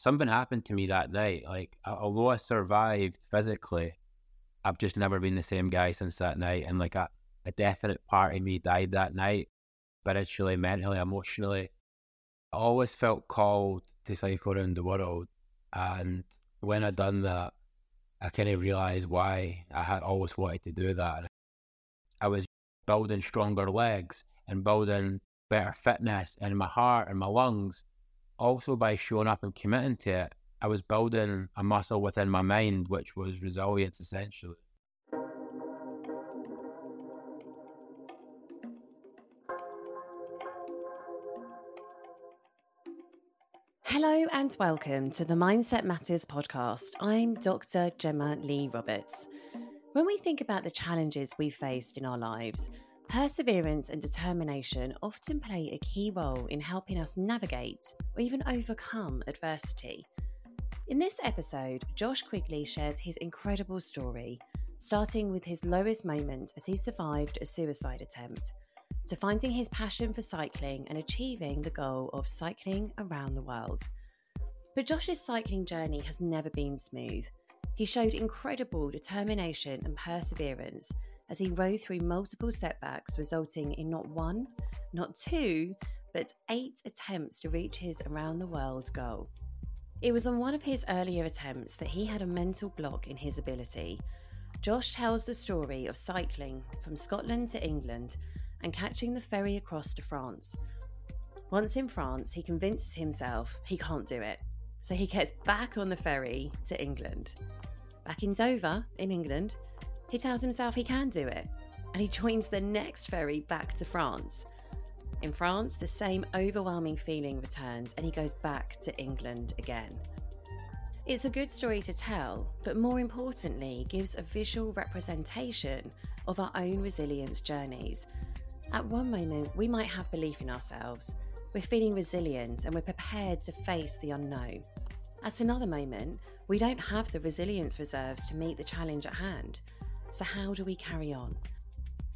something happened to me that night. Like, although I survived physically, I've just never been the same guy since that night. And like a, a definite part of me died that night, spiritually, mentally, emotionally. I always felt called to cycle around the world. And when I done that, I kind of realized why I had always wanted to do that. I was building stronger legs and building better fitness in my heart and my lungs also by showing up and committing to it, I was building a muscle within my mind, which was resilience essentially. Hello and welcome to the Mindset Matters podcast. I'm Dr. Gemma Leigh Roberts. When we think about the challenges we've faced in our lives, Perseverance and determination often play a key role in helping us navigate or even overcome adversity. In this episode, Josh Quigley shares his incredible story, starting with his lowest moment as he survived a suicide attempt, to finding his passion for cycling and achieving the goal of cycling around the world. But Josh's cycling journey has never been smooth. He showed incredible determination and perseverance as he rode through multiple setbacks, resulting in not one, not two, but eight attempts to reach his around the world goal. It was on one of his earlier attempts that he had a mental block in his ability. Josh tells the story of cycling from Scotland to England and catching the ferry across to France. Once in France, he convinces himself he can't do it, so he gets back on the ferry to England. Back in Dover, in England, he tells himself he can do it, and he joins the next ferry back to France. In France, the same overwhelming feeling returns, and he goes back to England again. It's a good story to tell, but more importantly, gives a visual representation of our own resilience journeys. At one moment, we might have belief in ourselves, we're feeling resilient, and we're prepared to face the unknown. At another moment, we don't have the resilience reserves to meet the challenge at hand. So, how do we carry on?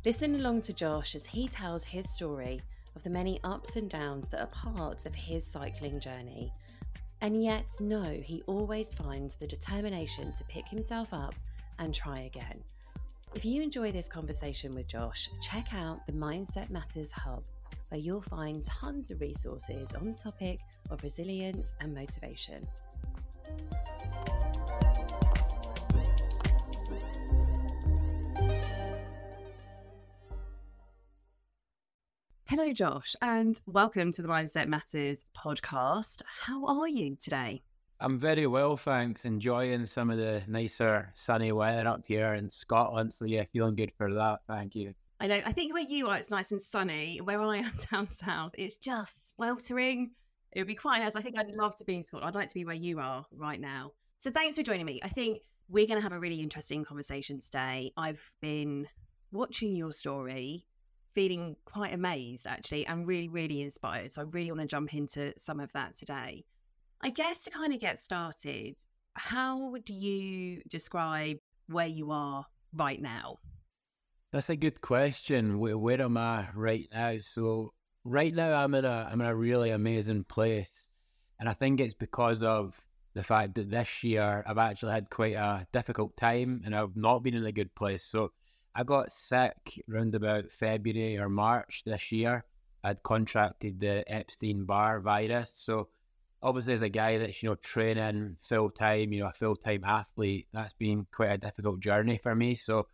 Listen along to Josh as he tells his story of the many ups and downs that are part of his cycling journey. And yet, know he always finds the determination to pick himself up and try again. If you enjoy this conversation with Josh, check out the Mindset Matters Hub, where you'll find tons of resources on the topic of resilience and motivation. Hello, Josh, and welcome to the Mindset Matters podcast. How are you today? I'm very well, thanks. Enjoying some of the nicer sunny weather up here in Scotland. So, yeah, feeling good for that. Thank you. I know. I think where you are, it's nice and sunny. Where I am down south, it's just sweltering. It would be quite nice. I think I'd love to be in Scotland. I'd like to be where you are right now. So, thanks for joining me. I think we're going to have a really interesting conversation today. I've been watching your story feeling quite amazed actually and really, really inspired. So I really want to jump into some of that today. I guess to kind of get started, how would you describe where you are right now? That's a good question. Where, where am I right now? So right now I'm in a I'm in a really amazing place. And I think it's because of the fact that this year I've actually had quite a difficult time and I've not been in a good place. So I got sick around about February or March this year. I'd contracted the Epstein Barr virus. So obviously as a guy that's, you know, training full time, you know, a full time athlete, that's been quite a difficult journey for me. So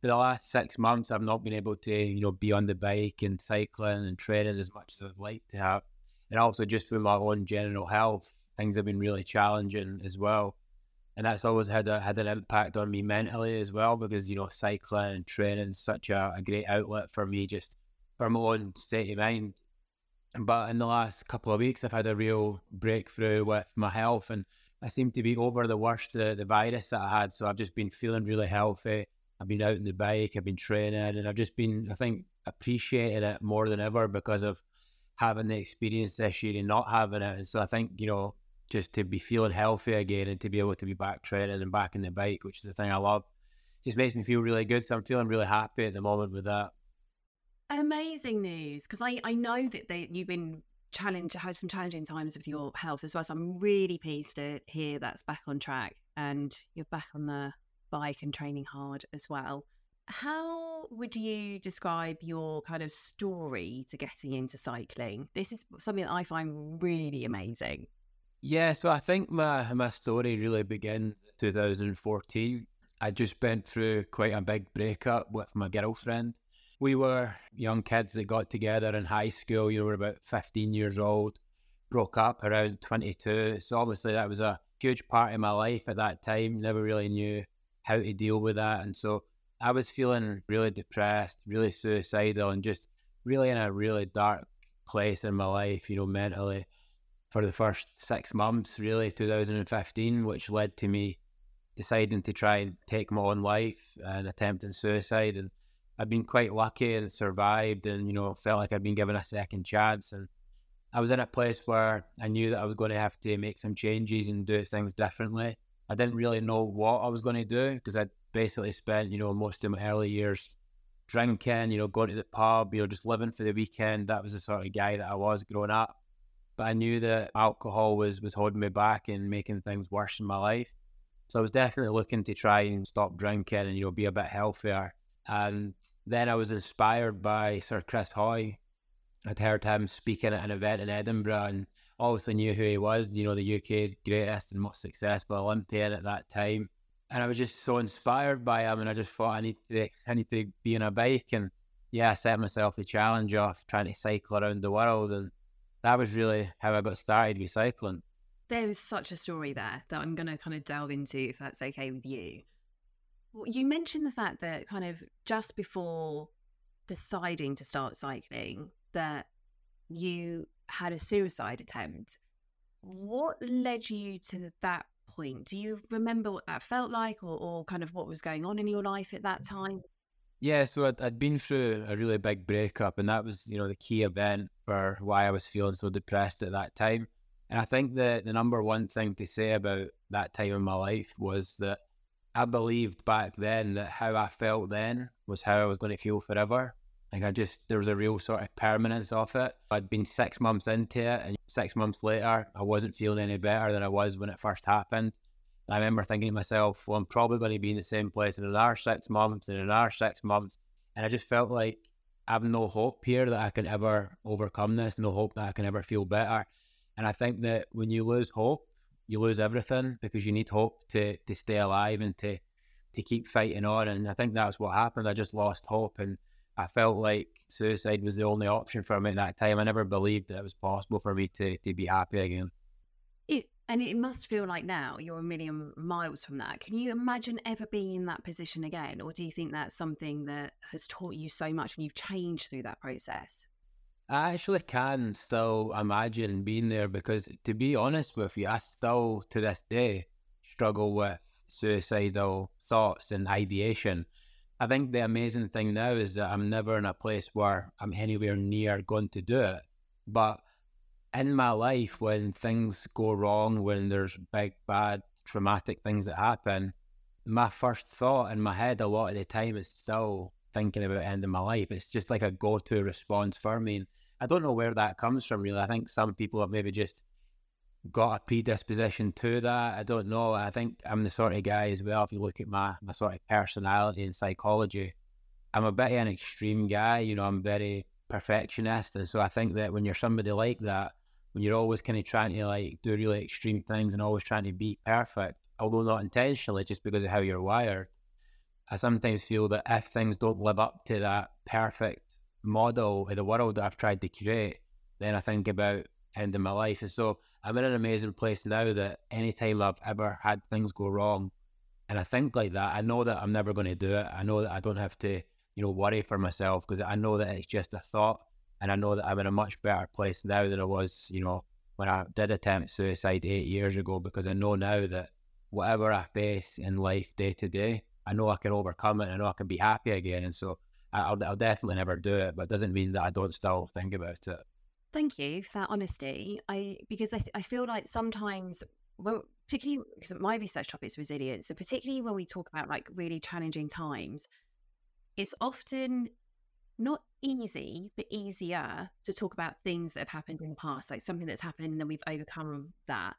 for the last six months I've not been able to, you know, be on the bike and cycling and training as much as I'd like to have. And also just for my own general health, things have been really challenging as well and that's always had a, had an impact on me mentally as well because you know cycling and training is such a, a great outlet for me just for my own state of mind. But in the last couple of weeks, I've had a real breakthrough with my health, and I seem to be over the worst the, the virus that I had. So I've just been feeling really healthy. I've been out on the bike, I've been training, and I've just been, I think, appreciating it more than ever because of having the experience this year and not having it. And so I think, you know, just to be feeling healthy again and to be able to be back training and back in the bike, which is the thing I love. Just makes me feel really good. So I'm feeling really happy at the moment with that. Amazing news because I, I know that they, you've been challenged had some challenging times with your health as well. So I'm really pleased to hear that's back on track and you're back on the bike and training hard as well. How would you describe your kind of story to getting into cycling? This is something that I find really amazing. Yeah, so I think my my story really begins 2014. I just went through quite a big breakup with my girlfriend. We were young kids that got together in high school. You know, we were about 15 years old, broke up around 22. So obviously that was a huge part of my life at that time. Never really knew how to deal with that, and so I was feeling really depressed, really suicidal, and just really in a really dark place in my life, you know, mentally for the first six months, really, 2015, which led to me deciding to try and take my own life and attempting suicide. And I've been quite lucky and survived and, you know, felt like I'd been given a second chance. And I was in a place where I knew that I was going to have to make some changes and do things differently. I didn't really know what I was going to do because I'd basically spent, you know, most of my early years drinking, you know, going to the pub, you know, just living for the weekend. That was the sort of guy that I was growing up. But I knew that alcohol was was holding me back and making things worse in my life. So I was definitely looking to try and stop drinking and, you know, be a bit healthier. And then I was inspired by Sir Chris Hoy. I'd heard him speaking at an event in Edinburgh and obviously knew who he was, you know, the UK's greatest and most successful Olympian at that time and I was just so inspired by him, and I just thought I need to I need to be on a bike, and yeah, I set myself the challenge of trying to cycle around the world, and that was really how I got started with cycling. There is such a story there that I'm going to kind of delve into, if that's okay with you. You mentioned the fact that kind of just before deciding to start cycling, that you had a suicide attempt. What led you to that point. Do you remember what that felt like or, or kind of what was going on in your life at that time? Yeah, so I'd, I'd been through a really big breakup, and that was, you know, the key event for why I was feeling so depressed at that time. And I think that the number one thing to say about that time in my life was that I believed back then that how I felt then was how I was going to feel forever. Like I just, there was a real sort of permanence of it. I'd been six months into it, and six months later, I wasn't feeling any better than I was when it first happened. I remember thinking to myself, well, I'm probably going to be in the same place in another six months, in another six months. And I just felt like I have no hope here that I can ever overcome this, no hope that I can ever feel better. And I think that when you lose hope, you lose everything because you need hope to to stay alive and to to keep fighting on. And I think that's what happened. I just lost hope and I felt like suicide was the only option for me at that time. I never believed that it was possible for me to, to be happy again. And it must feel like now you're a million miles from that. Can you imagine ever being in that position again? Or do you think that's something that has taught you so much and you've changed through that process? I actually can still imagine being there because, to be honest with you, I still to this day struggle with suicidal thoughts and ideation. I think the amazing thing now is that I'm never in a place where I'm anywhere near going to do it. But in my life, when things go wrong, when there's big, bad, traumatic things that happen, my first thought in my head a lot of the time is still thinking about ending my life. It's just like a go to response for me. And I don't know where that comes from, really. I think some people have maybe just got a predisposition to that. I don't know. I think I'm the sort of guy as well. If you look at my my sort of personality and psychology, I'm a bit of an extreme guy. You know, I'm very perfectionist, and so I think that when you're somebody like that, when you're always kind of trying to like do really extreme things and always trying to be perfect, although not intentionally, just because of how you're wired, I sometimes feel that if things don't live up to that perfect model of the world that I've tried to create, then I think about end of my life. And so I'm in an amazing place now that anytime I've ever had things go wrong, and I think like that, I know that I'm never going to do it. I know that I don't have to, you know, worry for myself because I know that it's just a thought, and I know that I'm in a much better place now than I was, you know, when I did attempt suicide eight years ago. Because I know now that whatever I face in life day to day, I know I can overcome it. I know I can be happy again, and so I'll, I'll definitely never do it. But it doesn't mean that I don't still think about it. Thank you for that honesty. I because I, I feel like sometimes well particularly because my research topic is resilience, and particularly when we talk about like really challenging times, it's often not easy, but easier to talk about things that have happened in the past, like something that's happened and then we've overcome that.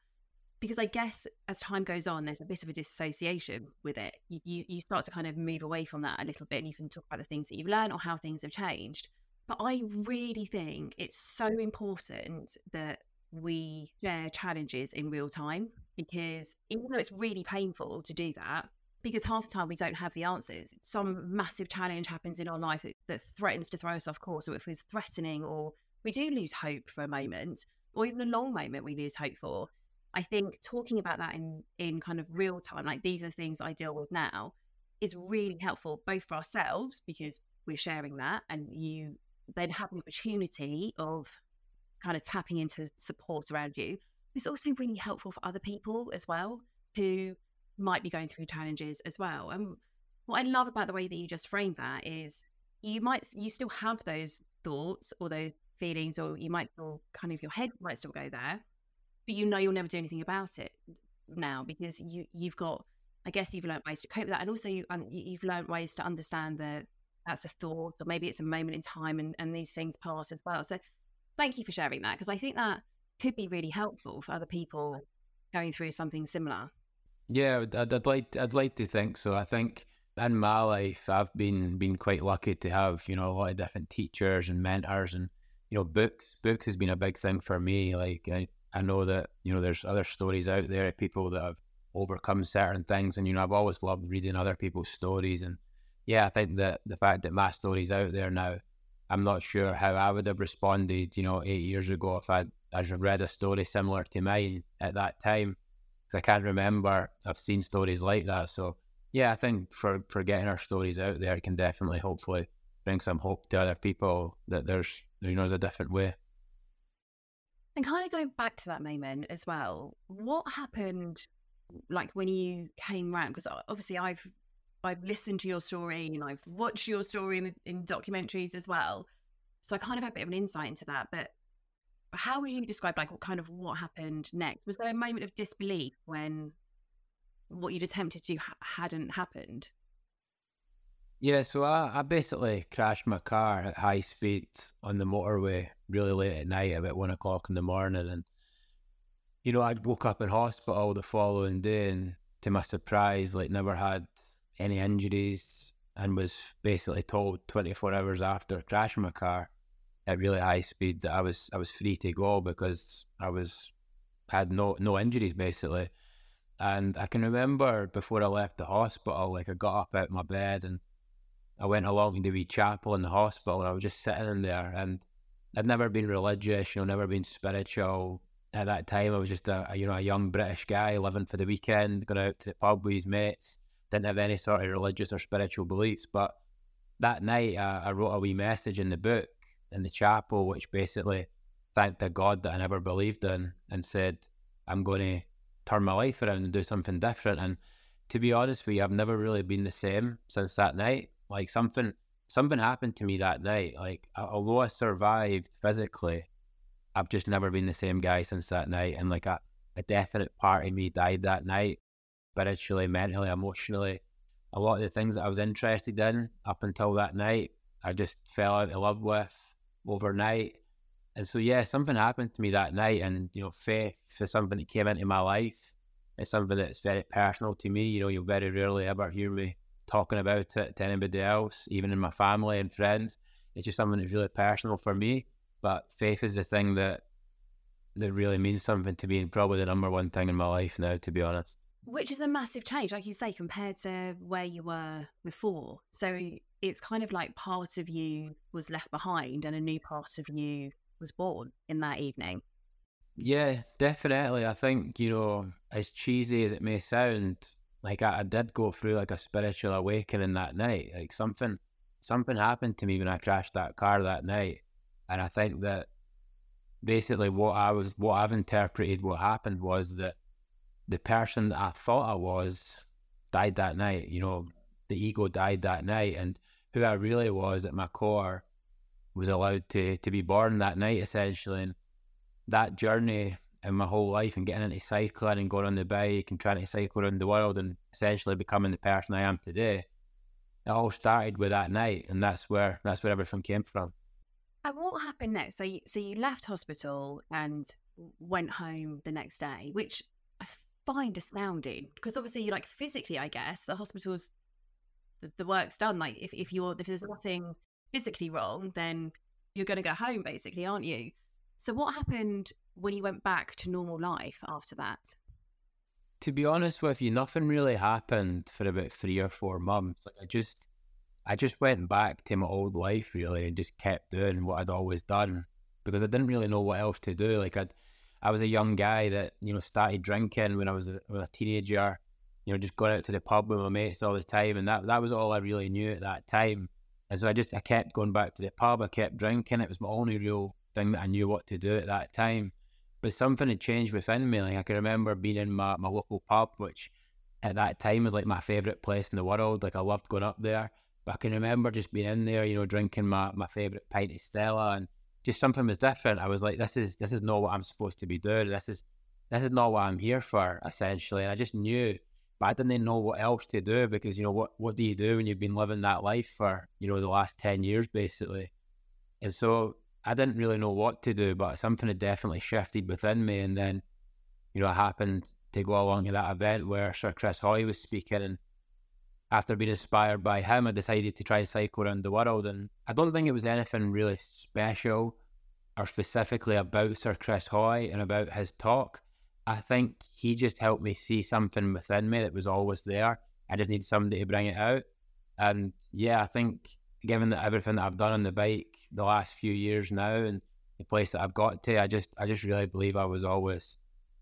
Because I guess as time goes on, there's a bit of a dissociation with it. You, you, you start to kind of move away from that a little bit and you can talk about the things that you've learned or how things have changed. But I really think it's so important that we share challenges in real time because even though it's really painful to do that, because half the time we don't have the answers. Some massive challenge happens in our life that, that threatens to throw us off course, or if it's threatening, or we do lose hope for a moment, or even a long moment we lose hope for. I think talking about that in in kind of real time, like these are the things I deal with now, is really helpful both for ourselves because we're sharing that, and you then have an opportunity of kind of tapping into support around you. It's also really helpful for other people as well who might be going through challenges as well. And what I love about the way that you just framed that is you might you still have those thoughts or those feelings, or you might still kind of your head might still go there, but you know you'll never do anything about it now because you you've got I guess you've learned ways to cope with that, and also you um, you've learned ways to understand that that's a thought, or maybe it's a moment in time, and and these things pass as well. So thank you for sharing that because I think that could be really helpful for other people going through something similar. Yeah, I'd, I'd like I'd like to think so. I think in my life, I've been been quite lucky to have you know a lot of different teachers and mentors, and you know books. Books has been a big thing for me. Like I, I know that you know there's other stories out there of people that have overcome certain things, and you know I've always loved reading other people's stories. And yeah, I think that the fact that my story's out there now, I'm not sure how I would have responded. You know, eight years ago if I'd I'd read a story similar to mine at that time I can't remember I've seen stories like that. So yeah, I think for for getting our stories out there, it can definitely hopefully bring some hope to other people that there's you know there's a different way. And kind of going back to that moment as well, what happened like when you came around? Because uh, obviously I've I've listened to your story and I've watched your story in, in documentaries as well, so I kind of have a bit of an insight into that. But how would you describe like what kind of what happened next? Was there a moment of disbelief when what you'd attempted to do ha- hadn't happened? Yeah, so I, I basically crashed my car at high speed on the motorway really late at night, about one o'clock in the morning, and you know I woke up in hospital the following day, and to my surprise, like never had any injuries, and was basically told 24 hours after crashing my car at really high speed that I was I was free to go because I was had no no injuries basically. And I can remember before I left the hospital, like I got up out of my bed and I went along to the wee chapel in the hospital and I was just sitting in there and I'd never been religious, you know, never been spiritual. At that time I was just a, a you know, a young British guy living for the weekend, going out to the pub with his mates, didn't have any sort of religious or spiritual beliefs. But that night I, I wrote a wee message in the book in the chapel, which basically thanked a God that I never believed in and said, I'm going to turn my life around and do something different. And to be honest with you, I've never really been the same since that night. Like something, something happened to me that night. Like although I survived physically, I've just never been the same guy since that night. And like a, a definite part of me died that night, spiritually, mentally, emotionally. A lot of the things that I was interested in up until that night, I just fell out of love with overnight. And so, yeah, something happened to me that night. And, you know, faith is something that came into my life. It's something that's very personal to me. You know, you'll very rarely ever hear me talking about it to anybody else, even in my family and friends. It's just something that's really personal for me. But faith is the thing that that really means something to me and probably the number one thing in my life now, to be honest. Which is a massive change, like you say, compared to where you were before. So mm. it's kind of like part of you was left behind and a new part of you was born in that evening. Yeah, definitely. I think, you know, as cheesy as it may sound, like I, I did go through like a spiritual awakening that night. Like something something happened to me when I crashed that car that night. And I think that basically what I was what I've interpreted what happened was that the person that I thought I was died that night. You know, the ego died that night and who I really was at my core was allowed to to be born that night essentially and that journey in my whole life and getting into cycling and going on the bike and trying to cycle around the world and essentially becoming the person I am today it all started with that night, and that's where that's where everything came from. And what happened next? So, you, so you left hospital and went home the next day, which find astounding because obviously, you like physically, I guess the hospital's the, the work's done. Like, if if you're if there's nothing physically wrong, then you're going to go home, basically, aren't you? So, what happened when you went back to normal life after that? To be honest with you, nothing really happened for about three or four months. Like I just, I just went back to my old life really, and just kept doing what I'd always done because I didn't really know what else to do. Like I, I was a young guy that you know started drinking when I was a, a teenager. You know, just going out to the pub with my mates all the time, and that that was all I really knew at that time. And so I just I kept going back to the pub. I kept drinking. It was my only real thing that I knew what to do at that time. But something had changed within me. Like I can remember being in my, my local pub, which at that time was like my favourite place in the world. Like I loved going up there. But I can remember just being in there, you know, drinking my, my favourite pint of Stella and just something was different. I was like, this is this is not what I'm supposed to be doing. This is this is not what I'm here for, essentially. And I just knew but I didn't know what else to do because you know what what do you do when you've been living that life for you know the last ten years basically, and so I didn't really know what to do, but something had definitely shifted within me, and then you know I happened to go along to that event where Sir Chris Hoy was speaking, and after being inspired by him, I decided to try cycle around the world, and I don't think it was anything really special or specifically about Sir Chris Hoy and about his talk. I think he just helped me see something within me that was always there. I just need somebody to bring it out. And yeah, I think given that everything that I've done on the bike the last few years now and the place that I've got to, I just I just really believe I was always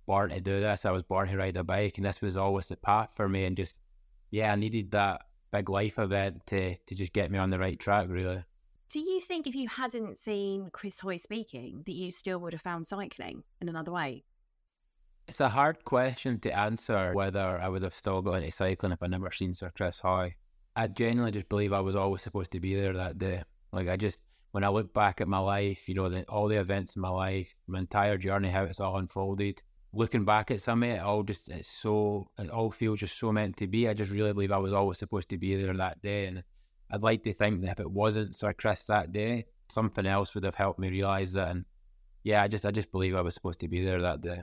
born to do this. I was born to ride a bike and this was always the path for me and just yeah, I needed that big life event to to just get me on the right track really. Do you think if you hadn't seen Chris Hoy speaking that you still would have found cycling in another way? It's a hard question to answer whether I would have still got into cycling if I never seen Sir Chris Hoy. I genuinely just believe I was always supposed to be there that day. Like I just, when I look back at my life, you know, the, all the events in my life, my entire journey, how it's all unfolded. Looking back at some of it, all just it's so it all feels just so meant to be. I just really believe I was always supposed to be there that day, and I'd like to think that if it wasn't Sir Chris that day, something else would have helped me realize that. And yeah, I just I just believe I was supposed to be there that day.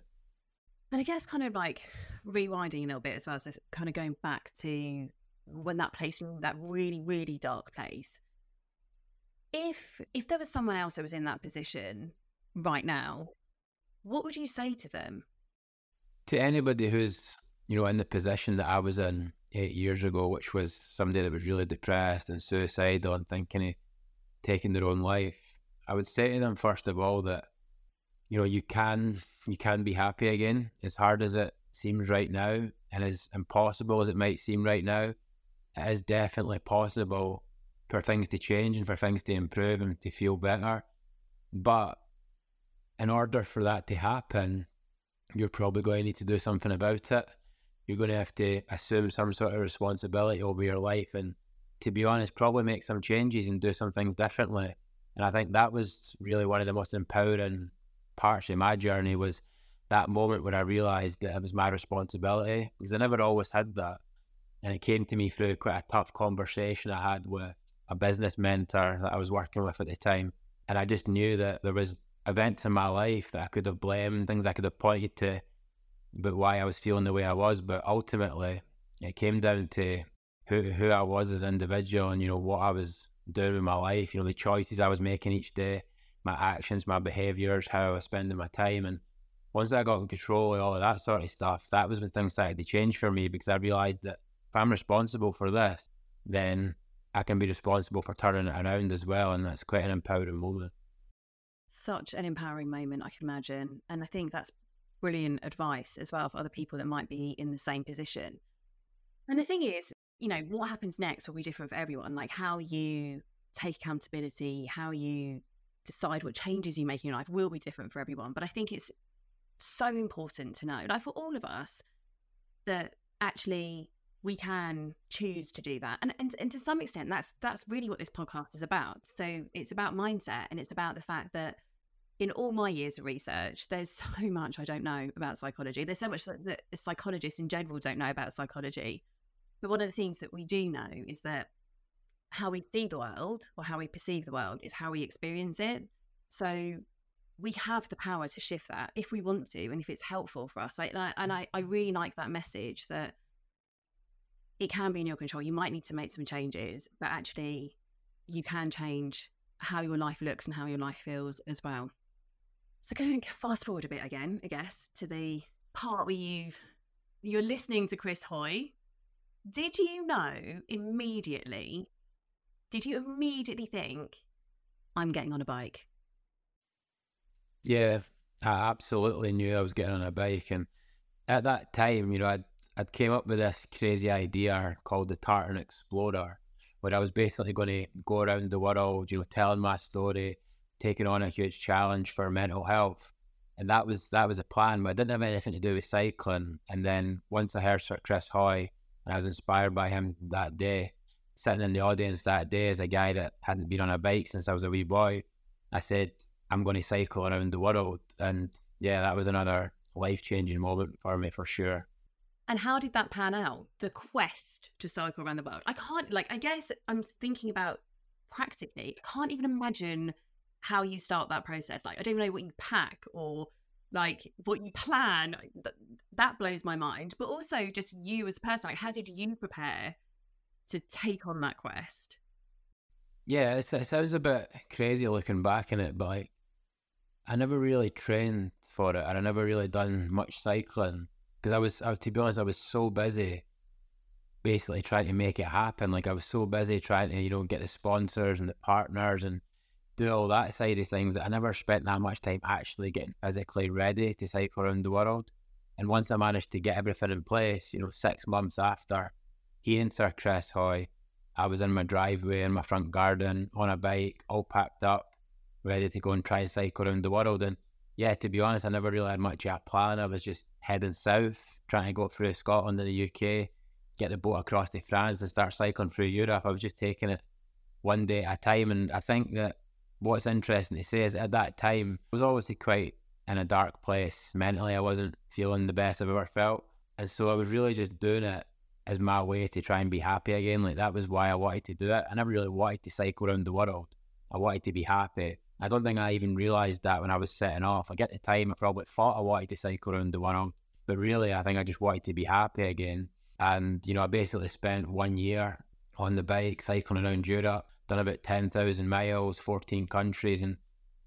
And I guess kind of like rewinding a little bit as well, so kind of going back to when that place, that really, really dark place. If if there was someone else that was in that position right now, what would you say to them? To anybody who's you know in the position that I was in eight years ago, which was somebody that was really depressed and suicidal and thinking of taking their own life, I would say to them first of all that you know you can you can be happy again. As hard as it seems right now and as impossible as it might seem right now it is definitely possible for things to change and for things to improve and to feel better. But in order for that to happen you're probably going to need to do something about it you're going to have to assume some sort of responsibility over your life and to be honest probably make some changes and do some things differently and i think that was really one of the most empowering parts of my journey was that moment when I realised that it was my responsibility because I never always had that. And it came to me through quite a tough conversation I had with a business mentor that I was working with at the time. And I just knew that there was events in my life that I could have blamed, things I could have pointed to, but why I was feeling the way I was. But ultimately, it came down to who who I was as an individual and you know what I was doing with my life. You know the choices I was making each day, my actions, my behaviours, how I was spending my time. And once I got in control of all of that sort of stuff, that was when things started to change for me because I realised that if I'm responsible for this, then I can be responsible for turning it around as well. And that's quite an empowering moment. Such an empowering moment, I can imagine. And I think that's brilliant advice as well for other people that might be in the same position. And the thing is, you know, what happens next will be different for everyone. Like how you take accountability, how you decide what changes you make in your life will be different for everyone. But I think it's so important to know, like for all of us, that actually we can choose to do that. And, and and to some extent that's that's really what this podcast is about. So it's about mindset and it's about the fact that in all my years of research, there's so much I don't know about psychology. There's so much that psychologists in general don't know about psychology. But one of the things that we do know is that how we see the world or how we perceive the world is how we experience it. So we have the power to shift that if we want to and if it's helpful for us. and, I, and I, I really like that message that it can be in your control. You might need to make some changes, but actually, you can change how your life looks and how your life feels as well. So, going fast forward a bit again, I guess, to the part where you've you're listening to Chris Hoy. Did you know immediately? Did you immediately think, I'm getting on a bike? Yeah, I absolutely knew I was getting on a bike, and at that time, you know, I'd I'd came up with this crazy idea called the Tartan Explorer, where I was basically going to go around the world, you know, telling my story, taking on a huge challenge for mental health, and that was that was a plan. But it didn't have anything to do with cycling. And then once I heard Sir Chris Hoy, and I was inspired by him that day, sitting in the audience that day as a guy that hadn't been on a bike since I was a wee boy, I said, I'm going to cycle around the world. And yeah, that was another life changing moment for me for sure. And how did that pan out? The quest to cycle around the world. I can't, like, I guess I'm thinking about practically, I can't even imagine how you start that process. Like, I don't even know what you pack or like what you plan. That blows my mind. But also, just you as a person, like, how did you prepare to take on that quest? Yeah, it sounds a bit crazy looking back in it, but like, I never really trained for it, and I never really done much cycling because I was, I was to be honest, I was so busy, basically trying to make it happen. Like I was so busy trying to, you know, get the sponsors and the partners and do all that side of things that I never spent that much time actually getting physically ready to cycle around the world. And once I managed to get everything in place, you know, six months after hearing Sir Chris Hoy, I was in my driveway in my front garden on a bike, all packed up, ready to go and try and cycle around the world. And yeah, to be honest, I never really had much of a plan. I was just heading south, trying to go through Scotland and the UK, get the boat across to France and start cycling through Europe. I was just taking it one day at a time. And I think that what's interesting to say is at that time, I was obviously quite in a dark place. Mentally, I wasn't feeling the best I've ever felt. And so I was really just doing it as my way to try and be happy again. Like that was why I wanted to do it. I never really wanted to cycle around the world. I wanted to be happy. I don't think I even realised that when I was setting off. Like at the time, I probably thought I wanted to cycle around the world, but really, I think I just wanted to be happy again. And you know, I basically spent one year on the bike cycling around Europe, done about ten thousand miles, fourteen countries, and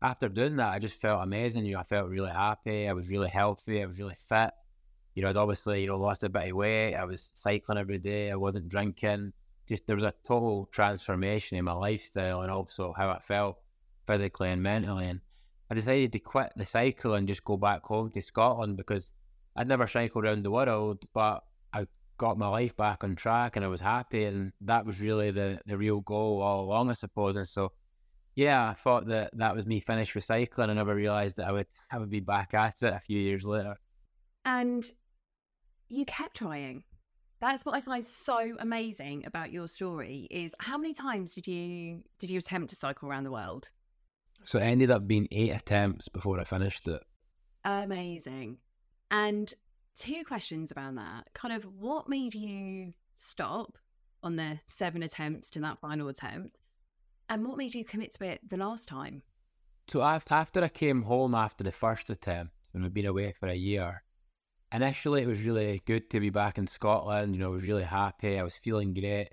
after doing that, I just felt amazing. You know, I felt really happy. I was really healthy. I was really fit. You know, I'd obviously you know lost a bit of weight. I was cycling every day. I wasn't drinking. Just there was a total transformation in my lifestyle and also how I felt physically and mentally. And I decided to quit the cycle and just go back home to Scotland because I'd never cycled around the world, but I got my life back on track and I was happy. And that was really the, the real goal all along, I suppose. And so, yeah, I thought that that was me finished with cycling. I never realised that I would, I would be back at it a few years later. And you kept trying. That's what I find so amazing about your story is how many times did you did you attempt to cycle around the world? So it ended up being eight attempts before I finished it. Amazing. And two questions around that. Kind of what made you stop on the seven attempts to that final attempt? And what made you commit to it the last time? So after I came home after the first attempt, and we'd been away for a year, initially it was really good to be back in Scotland. You know, I was really happy. I was feeling great.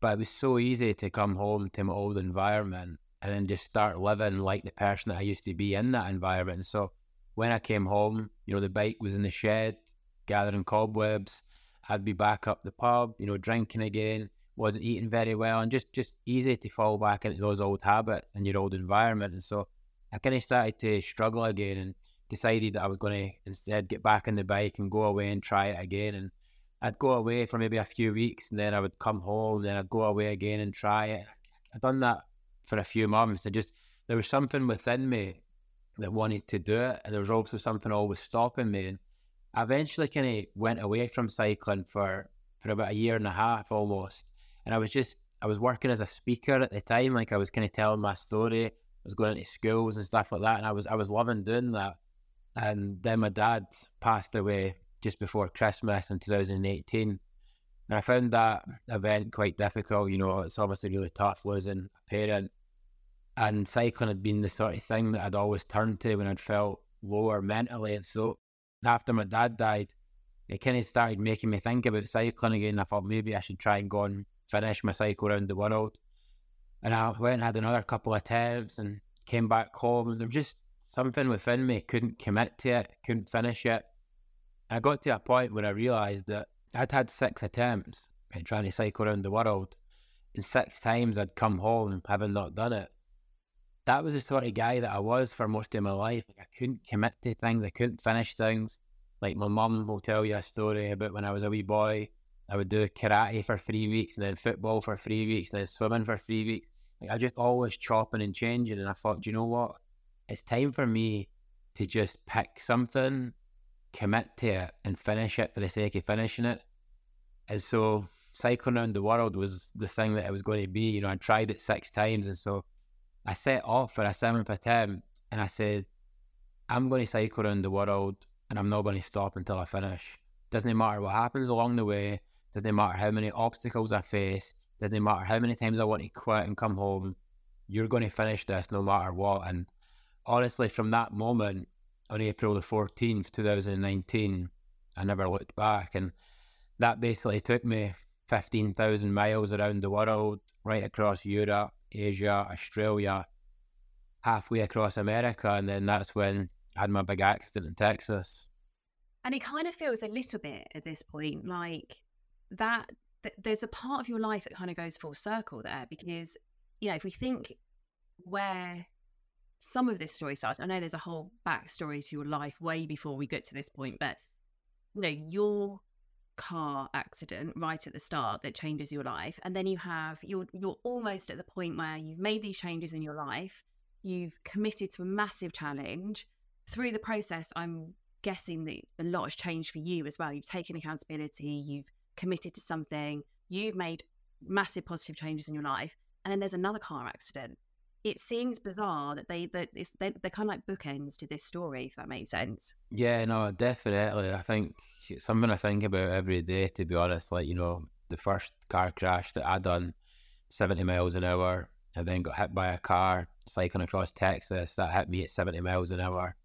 But it was so easy to come home to my old environment and then just start living like the person that I used to be in that environment. So when I came home, you know, the bike was in the shed, gathering cobwebs. I'd be back up the pub, you know, drinking again, wasn't eating very well, and just just easy to fall back into those old habits and your old environment. And so I kind of started to struggle again and decided that I was going to instead get back on the bike and go away and try it again. And I'd go away for maybe a few weeks, and then I would come home, and then I'd go away again and try it. I'd done that for a few months. I just there was something within me that wanted to do it, and there was also something always stopping me. And I eventually kind of went away from cycling for for about a year and a half almost, and I was just I was working as a speaker at the time, like I was kind of telling my story. I was going into schools and stuff like that, and I was I was loving doing that. And then my dad passed away just before Christmas in 2018, And I found that event quite difficult. You know, it's obviously really tough losing a parent. And cycling had been the sort of thing that I'd always turned to when I'd felt lower mentally. And so after my dad died, it kind of started making me think about cycling again. I thought maybe I should try and go and finish my cycle around the world. And I went and had another couple of attempts and came back home. And there was just something within me couldn't commit to it, couldn't finish it. And I got to a point where I realised that I'd had six attempts at trying to cycle around the world. And six times I'd come home having not done it. That was the sort of guy that I was for most of my life. Like I couldn't commit to things, I couldn't finish things. Like my mum will tell you a story about when I was a wee boy. I would do karate for three weeks and then football for three weeks and then swimming for three weeks. Like I just always chopping and changing. And I thought, do you know what? It's time for me to just pick something, commit to it, and finish it for the sake of finishing it. And so cycling around the world was the thing that it was going to be. You know, I tried it six times. And so I set off for a seventh attempt and I said, I'm going to cycle around the world and I'm not going to stop until I finish. Doesn't matter what happens along the way. Doesn't matter how many obstacles I face. Doesn't matter how many times I want to quit and come home. You're going to finish this no matter what. And honestly, from that moment on April the 14th, 2019, I never looked back. And that basically took me 15,000 miles around the world, right across Europe, Asia, Australia, halfway across America. And then that's when I had my big accident in Texas. And it kind of feels a little bit at this point like that, th- there's a part of your life that kind of goes full circle there because, you know, if we think where some of this story starts, I know there's a whole backstory to your life way before we get to this point, but, you know, your car accident right at the start that changes your life and then you have you're you're almost at the point where you've made these changes in your life you've committed to a massive challenge. Through the process i'm guessing that a lot has changed for you as well. You've taken accountability you've committed to something you've made massive positive changes in your life and then there's another car accident it seems bizarre that they that it's, they, they're kind of like bookends to this story if that makes sense. Yeah no definitely. I think it's something i think about every day to be honest. Like you know the first car crash that i done 70 miles an hour i then got hit by a car cycling across texas that hit me at 70 miles an hour.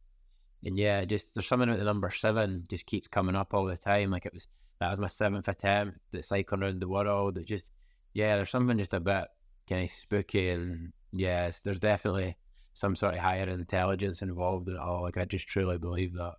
And yeah just there's something about the number seven just keeps coming up all the time. Like it was that was my seventh attempt at cycling around the world. It just yeah there's something just a bit kind of spooky and yes, there's definitely some sort of higher intelligence involved in it all. Like I just truly believe that.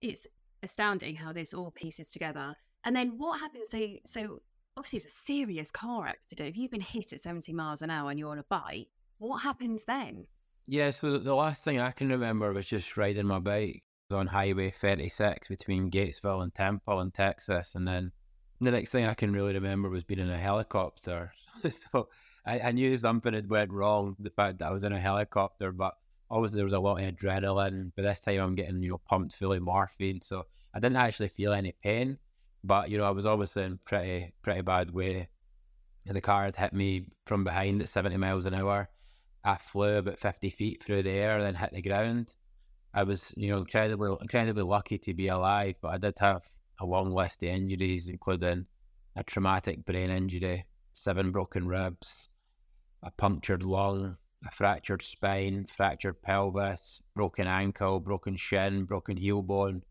It's astounding how this all pieces together. And then what happens? So, so obviously it's a serious car accident. If you've been hit at 70 miles an hour and you're on a bike, what happens then? Yeah, so the last thing I can remember was just riding my bike on Highway 36 between Gatesville and Temple in Texas. And then the next thing I can really remember was being in a helicopter. so I, I knew something had went wrong, the fact that I was in a helicopter, but obviously there was a lot of adrenaline. But this time I'm getting, you know, pumped full of morphine. So I didn't actually feel any pain. But, you know, I was obviously in pretty pretty bad way. The car had hit me from behind at 70 miles an hour. I flew about 50 feet through the air, and then hit the ground. I was, you know, incredibly incredibly lucky to be alive, but I did have a long list of injuries, including a traumatic brain injury, seven broken ribs, a punctured lung, a fractured spine, fractured pelvis, broken ankle, broken shin, broken heel bone,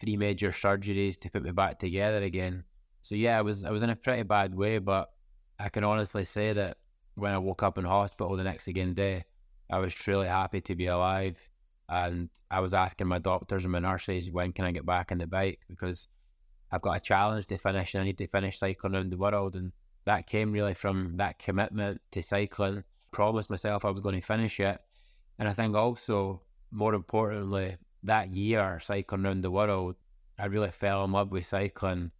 three major surgeries to put me back together again. So yeah, I was I was in a pretty bad way, but I can honestly say that when I woke up in hospital the next again day, I was truly happy to be alive. And I was asking my doctors and my nurses when can I get back on the bike because I've got a challenge to finish and I need to finish cycling around the world and that came really from that commitment to cycling. Promised myself I was going to finish it. And I think also, more importantly, that year cycling around the world, I really fell in love with cycling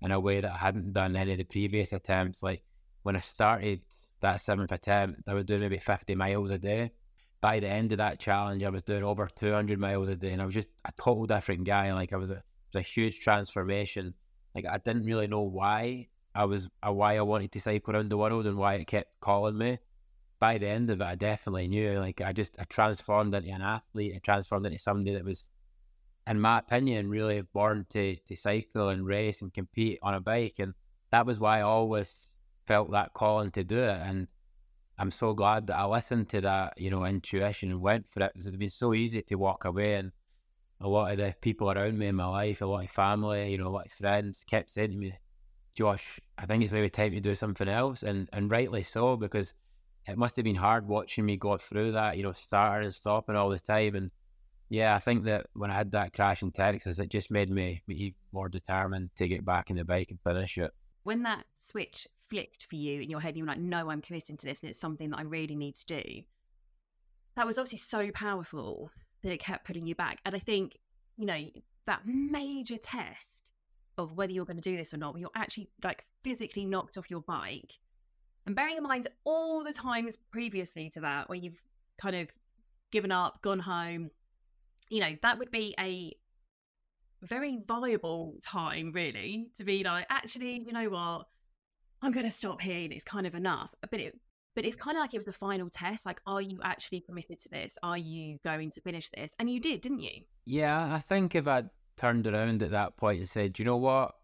in a way that I hadn't done any of the previous attempts. Like when I started that seventh attempt, I was doing maybe 50 miles a day. By the end of that challenge, I was doing over 200 miles a day, and I was just a total different guy. Like I was a, it was a huge transformation. Like I didn't really know why I was uh, why I wanted to cycle around the world and why it kept calling me. By the end of it, I definitely knew. Like I just I transformed into an athlete. I transformed into somebody that was, in my opinion, really born to to cycle and race and compete on a bike. And that was why I always felt that calling to do it. And I'm so glad that I listened to that, you know, intuition and went for it because it'd been so easy to walk away. And a lot of the people around me in my life, a lot of family, you know, a lot of friends kept saying to me, Josh, I think it's maybe time to do something else. And, and rightly so, because it must have been hard watching me go through that, you know, starting and stopping all the time. And yeah, I think that when I had that crash in Texas, it just made me, more determined to get back in the bike and finish it. When that switch flicked for you in your head, you were like, no, I'm committing to this and it's something that I really need to do, that was obviously so powerful that it kept putting you back. And I think, you know, that major test of whether you're going to do this or not, where you're actually like physically knocked off your bike. And bearing in mind all the times previously to that where you've kind of given up, gone home, you know, that would be a very viable time, really, to be like, actually, you know what? I'm going to stop here and it's kind of enough. But it, but it's kind of like it was the final test. Like, are you actually committed to this? Are you going to finish this? And you did, didn't you? Yeah, I think if I'd turned around at that point and said, you know what?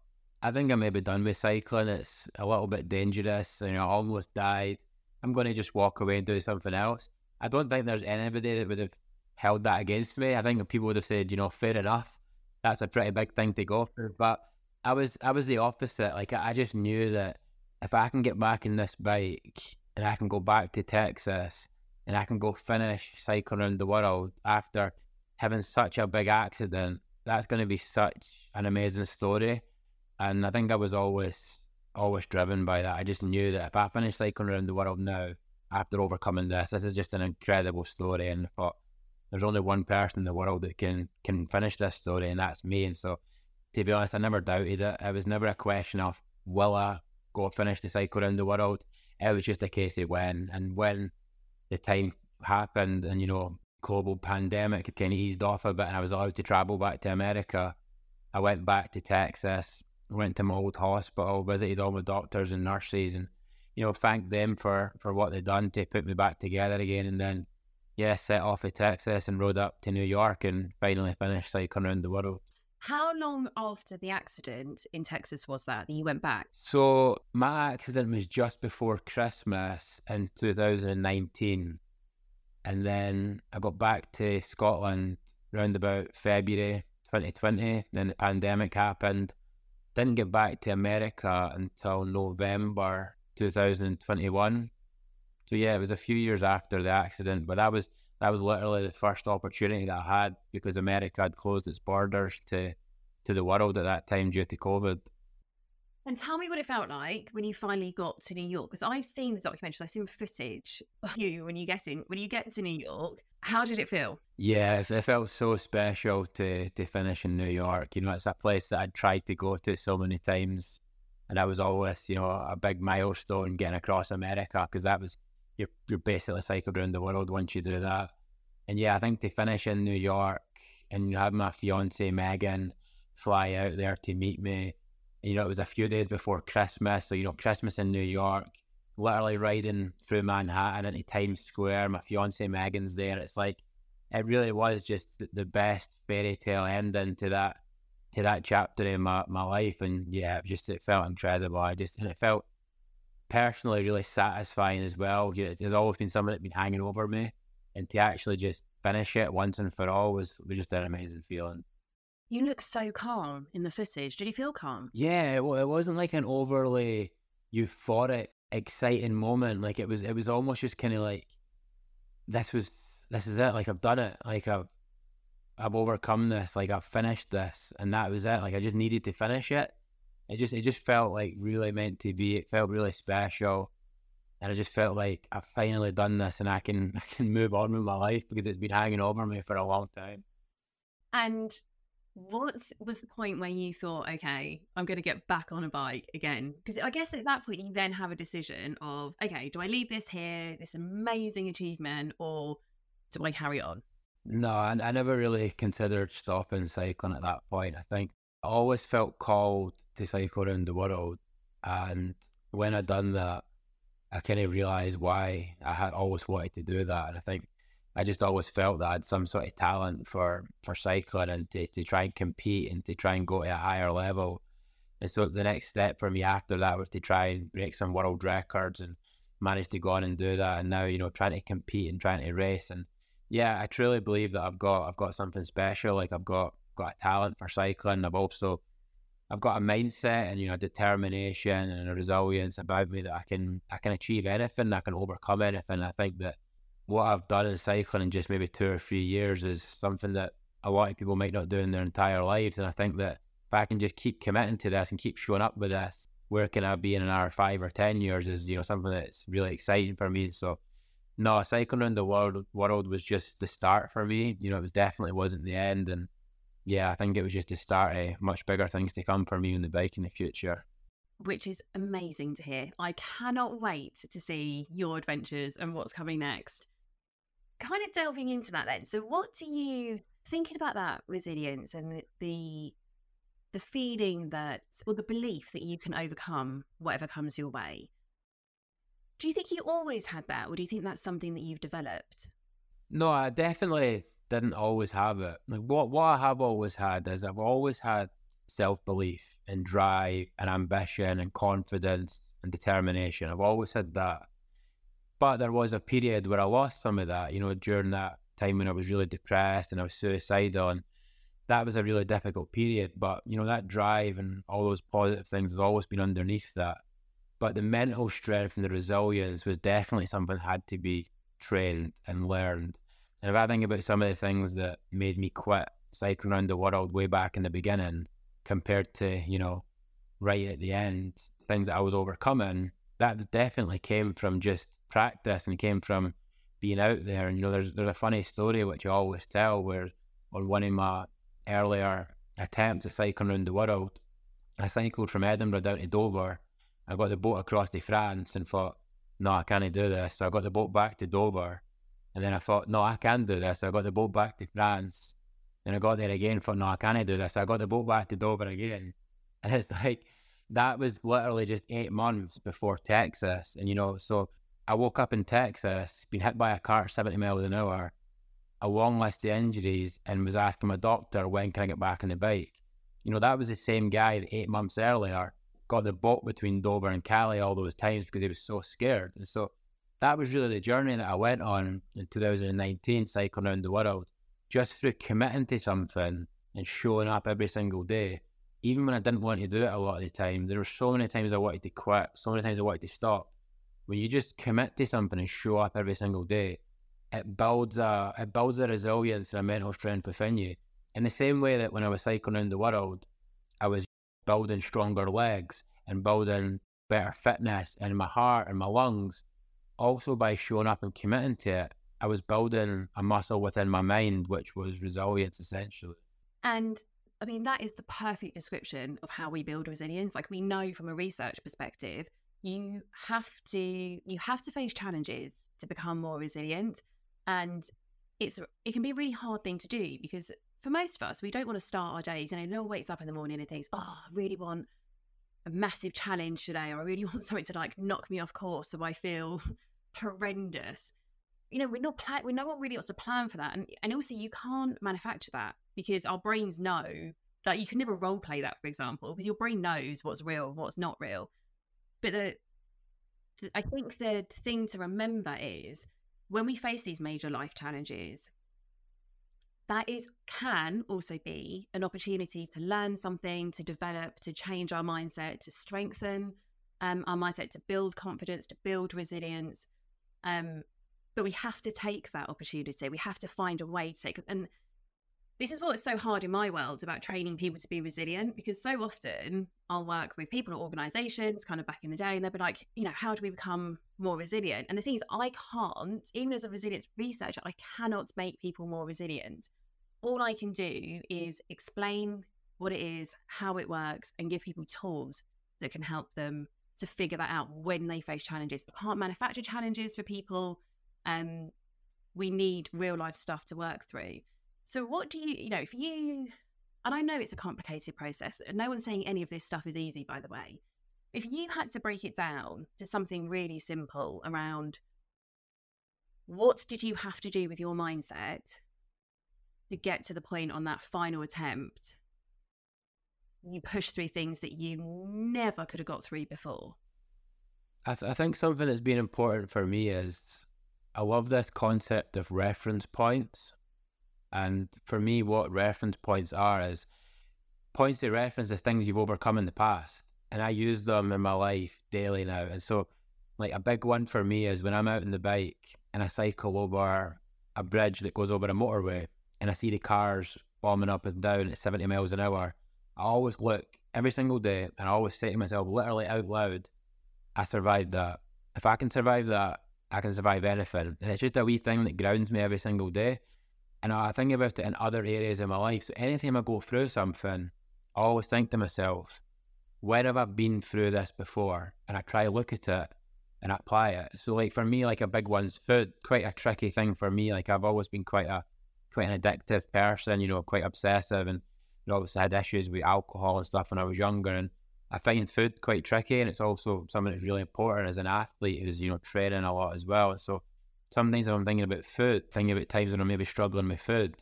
I think I may be done with cycling. It's a little bit dangerous. You know, I almost died. I'm going to just walk away and do something else. I don't think there's anybody that would have held that against me. I think people would have said, you know, fair enough. That's a pretty big thing to go for. But I was I was the opposite. Like I just knew that if I can get back in this bike and I can go back to Texas and I can go finish cycling around the world after having such a big accident, that's going to be such an amazing story. And I think I was always always driven by that. I just knew that if I finish cycling around the world now after overcoming this, this is just an incredible story. And I thought there's only one person in the world that can can finish this story, and that's me. And so, to be honest, I never doubted it. It was never a question of will I go finish the cycle around the world. It was just a case of when, and when the time happened, and you know, global pandemic had kind of eased off a bit, and I was allowed to travel back to America. I went back to Texas, went to my old hospital, visited all my doctors and nurses, and you know, thanked them for for what they'd done to put me back together again, and then yeah, set off of Texas and rode up to New York and finally finished cycling around the world. How long after the accident in Texas was that that you went back? So my accident was just before Christmas in 2019. And then I got back to Scotland around about February 2020. Then the pandemic happened. Didn't get back to America until November 2021. So yeah, it was a few years after the accident, but that was that was literally the first opportunity that I had because America had closed its borders to to the world at that time due to COVID. And tell me what it felt like when you finally got to New York, because I've seen the documentary, I've seen footage of you when you get in when you get to New York. How did it feel? Yes, it felt so special to to finish in New York. You know, it's a place that I'd tried to go to so many times, and that was always you know a big milestone getting across America because that was you're you're basically cycled around the world once you do that. And yeah, I think to finish in New York and have my fiance Megan fly out there to meet me. You know, it was a few days before Christmas, so you know, Christmas in New York, literally riding through Manhattan into Times Square. My fiance Megan's there. It's like it really was just the best fairy tale ending to that to that chapter in my, my life. And yeah, just it felt incredible. I just and it felt personally really satisfying as well. You know, there's always been something that's been hanging over me, and to actually just finish it once and for all was, was just an amazing feeling. You look so calm in the footage. Did you feel calm? Yeah, well, it wasn't like an overly euphoric, exciting moment. Like it was, it was almost just kind of like, this was, this is it. Like I've done it. Like I've, I've overcome this. Like I've finished this, and that was it. Like I just needed to finish it it just it just felt like really meant to be. It felt really special, and I just felt like I've finally done this, and I can I can move on with my life because it's been hanging over me for a long time. And what was the point where you thought, okay, I'm going to get back on a bike again? Because I guess at that point you then have a decision of, okay, do I leave this here, this amazing achievement, or do I carry on? No, I, I never really considered stopping cycling at that point. I think I always felt called to cycle around the world. And when I done that, I kind of realised why I had always wanted to do that. And I think I just always felt that I had some sort of talent for, for cycling and to, to try and compete and to try and go to a higher level. And so the next step for me after that was to try and break some world records and manage to go on and do that. And now, you know, trying to compete and trying to race. And yeah, I truly believe that I've got I've got something special. Like I've got got a talent for cycling. I've also I've got a mindset and you know determination and a resilience about me that I can I can achieve anything. I can overcome anything. I think that what I've done in cycling in just maybe two or three years is something that a lot of people might not do in their entire lives. And I think that if I can just keep committing to this and keep showing up with this, where can I be in another five or ten years is you know something that's really exciting for me. So no, cycling around the world world was just the start for me. You know, it was definitely wasn't the end, and yeah, I think it was just the start of much bigger things to come for me in the bike in the future. Which is amazing to hear. I cannot wait to see your adventures and what's coming next. Kind of delving into that then. So, what do you thinking about that resilience and the, the feeling that or the belief that you can overcome whatever comes your way? Do you think you always had that or do you think that's something that you've developed? No i definitely didn't always have it. Like what what i have always had is i've always had self-belief and drive and ambition and confidence and determination. I've always had that but there was a period where i lost some of that you know during that time when i was really depressed and i was suicidal and that was a really difficult period. But you know that drive and all those positive things has always been underneath that. But the mental strength and the resilience was definitely something that had to be trained and learned. And if I think about some of the things that made me quit cycling around the world way back in the beginning, compared to you know right at the end, things that I was overcoming, that definitely came from just practice and came from being out there. And you know, there's there's a funny story which I always tell where on one of my earlier attempts at cycling around the world. I cycled from Edinburgh down to Dover. I got the boat across to France and thought, no, I can't do this. So I got the boat back to Dover. And then I thought, no, I can do this. So I got the boat back to France. Then I got there again, thought, no, I can't do this. So I got the boat back to Dover again. And it's like, that was literally just eight months before Texas. And, you know, so I woke up in Texas, been hit by a car 70 miles an hour, a long list of injuries and was asking my doctor, when can I get back on the bike? You know, that was the same guy that eight months earlier got the boat between Dover and Calais all those times because he was so scared. And so that was really the journey that I went on in 2019, cycling around the world, just through committing to something and showing up every single day. Even when I didn't want to do it a lot of the time, there were so many times I wanted to quit, so many times I wanted to stop. When you just commit to something and show up every single day, it builds a it builds a resilience and a mental strength within you. In the same way that when I was cycling around the world, I was building stronger legs and building better fitness in my heart and my lungs. Also by showing up and committing to it, I was building a muscle within my mind, which was resilience essentially. And I mean, that is the perfect description of how we build resilience. Like we know from a research perspective, you have to you have to face challenges to become more resilient and it's it can be a really hard thing to do because for most of us we don't want to start our days you know no one wakes up in the morning and thinks oh i really want a massive challenge today. Or i really want something to like knock me off course so i feel horrendous. You know we're not plan we no one really wants to plan for that and and also you can't manufacture that because our brains know like you can never role play that for example because your brain knows what's real and what's not real but the I think the thing to remember is when we face these major life challenges, that is can also be an opportunity to learn something, to develop, to change our mindset, to strengthen um, our mindset, to build confidence, to build resilience. Um, but we have to take that opportunity. We have to find a way to take. And this is what's so hard in my world about training people to be resilient because so often I'll work with people or organizations kind of back in the day and they'll be like, you know, how do we become more resilient? And the thing is, I can't, even as a resilience researcher, I cannot make people more resilient. All I can do is explain what it is, how it works, and give people tools that can help them to figure that out when they face challenges. I can't manufacture challenges for people. Um, we need real life stuff to work through. So, what do you, you know, if you, and I know it's a complicated process, no one's saying any of this stuff is easy, by the way. If you had to break it down to something really simple around what did you have to do with your mindset to get to the point on that final attempt you push through things that you never could have got through before? I, th- I think something that's been important for me is I love this concept of reference points. And for me, what reference points are is points to reference the things you've overcome in the past. And I use them in my life daily now. And so, like, a big one for me is when I'm out on the bike and I cycle over a bridge that goes over a motorway and I see the cars bombing up and down at 70 miles an hour. I always look every single day and I always say to myself, literally out loud, I survived that. If I can survive that, I can survive anything. And it's just a wee thing that grounds me every single day. And I think about it in other areas of my life. So anytime I go through something, I always think to myself, where have I been through this before? And I try to look at it and apply it. So like for me, like a big one's food, quite a tricky thing for me. Like I've always been quite a quite an addictive person, you know, quite obsessive and you know, obviously had issues with alcohol and stuff when I was younger and I find food quite tricky, and it's also something that's really important as an athlete who's you know training a lot as well. So sometimes if I'm thinking about food, thinking about times when I'm maybe struggling with food,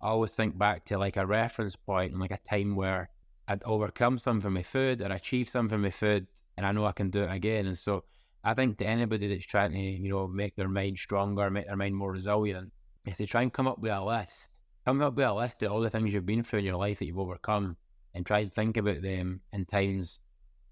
I always think back to like a reference point and like a time where I'd overcome something with food or achieved something with food, and I know I can do it again. And so I think to anybody that's trying to you know make their mind stronger, make their mind more resilient, is to try and come up with a list, come up with a list of all the things you've been through in your life that you've overcome and try and think about them in times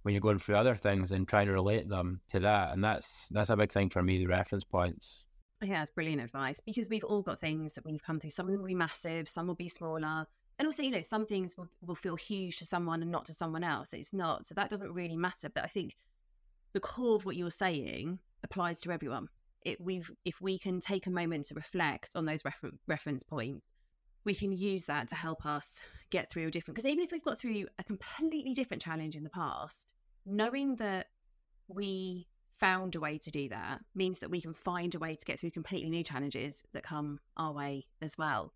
when you're going through other things and trying to relate them to that. And that's that's a big thing for me, the reference points. Yeah, that's brilliant advice because we've all got things that we've come through. Some will be massive, some will be smaller. And also, you know, some things will, will feel huge to someone and not to someone else. It's not. So that doesn't really matter. But I think the core of what you're saying applies to everyone. It, we've if we can take a moment to reflect on those refer- reference points we can use that to help us get through a different because even if we've got through a completely different challenge in the past knowing that we found a way to do that means that we can find a way to get through completely new challenges that come our way as well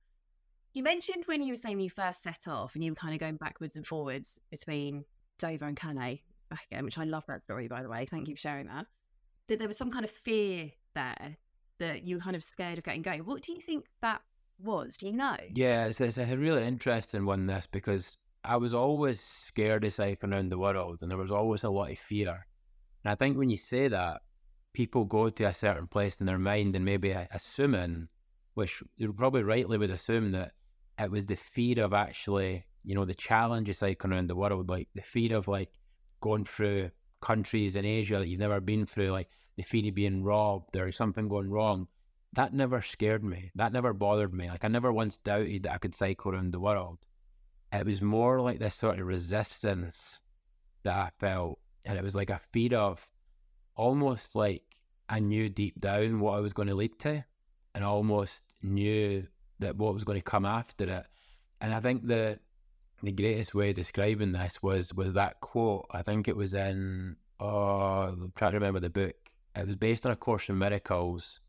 you mentioned when you were saying you first set off and you were kind of going backwards and forwards between dover and calais back again which i love that story by the way thank you for sharing that that there was some kind of fear there that you were kind of scared of getting going what do you think that was? Do you know? Yeah, it's, it's a really interesting one, this, because I was always scared of cycling around the world and there was always a lot of fear. And I think when you say that, people go to a certain place in their mind and maybe assuming, which you probably rightly would assume that it was the fear of actually, you know, the challenge of cycling around the world, like the fear of like going through countries in Asia that you've never been through, like the fear of being robbed or something going wrong that never scared me. That never bothered me. Like I never once doubted that I could cycle around the world. It was more like this sort of resistance that I felt. And it was like a fear of almost like I knew deep down what I was going to lead to and almost knew that what was going to come after it. And I think the the greatest way of describing this was was that quote. I think it was in oh I'm trying to remember the book. It was based on a course in miracles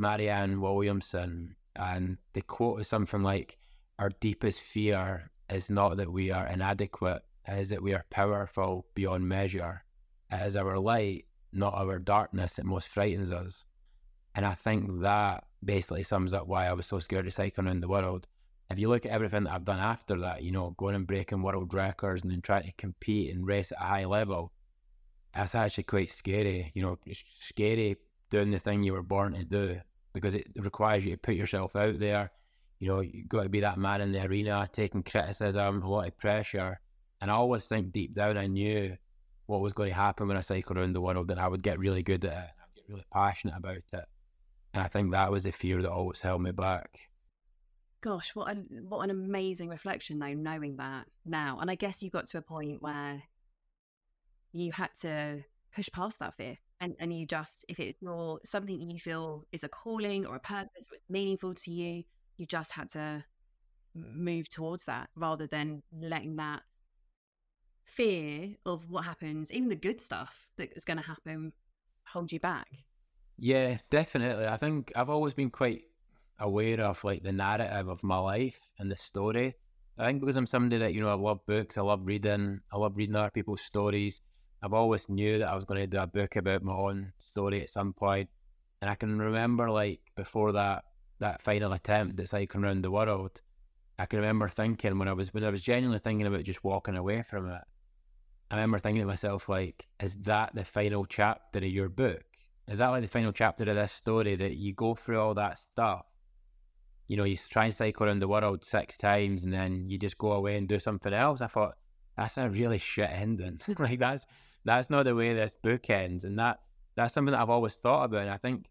Marianne Williamson, and the quote is something like, "Our deepest fear is not that we are inadequate; is that we are powerful beyond measure. It is our light, not our darkness, that most frightens us." And I think that basically sums up why I was so scared of cycling around the world. If you look at everything that I've done after that, you know, going and breaking world records and then trying to compete and race at a high level, that's actually quite scary. You know, it's scary doing the thing you were born to do because it requires you to put yourself out there. You know, you've got to be that man in the arena, taking criticism, a lot of pressure. And I always think deep down I knew what was going to happen when I cycled around the world, and I would get really good at it. I would get really passionate about it. And I think that was the fear that always held me back. Gosh, what an what an amazing reflection though, knowing that now. And I guess you got to a point where you had to push past that fear and and you just if it's your something you feel is a calling or a purpose it's meaningful to you you just had to move towards that rather than letting that fear of what happens even the good stuff that is going to happen hold you back. Yeah definitely. I think i've always been quite aware of like the narrative of my life and the story. I think because i'm somebody that you know i love books i love reading i love reading other people's stories I've always knew that I was going to do a book about my own story at some point. And I can remember like before that that final attempt at cycling around the world, I can remember thinking when I was when I was genuinely thinking about just walking away from it. I remember thinking to myself, like, is that the final chapter of your book? Is that like the final chapter of this story that you go through all that stuff? You know, you try and cycle around the world six times and then you just go away and do something else. I thought that's a really shit ending. like that's that's not the way this book ends, and that that's something that I've always thought about. And I think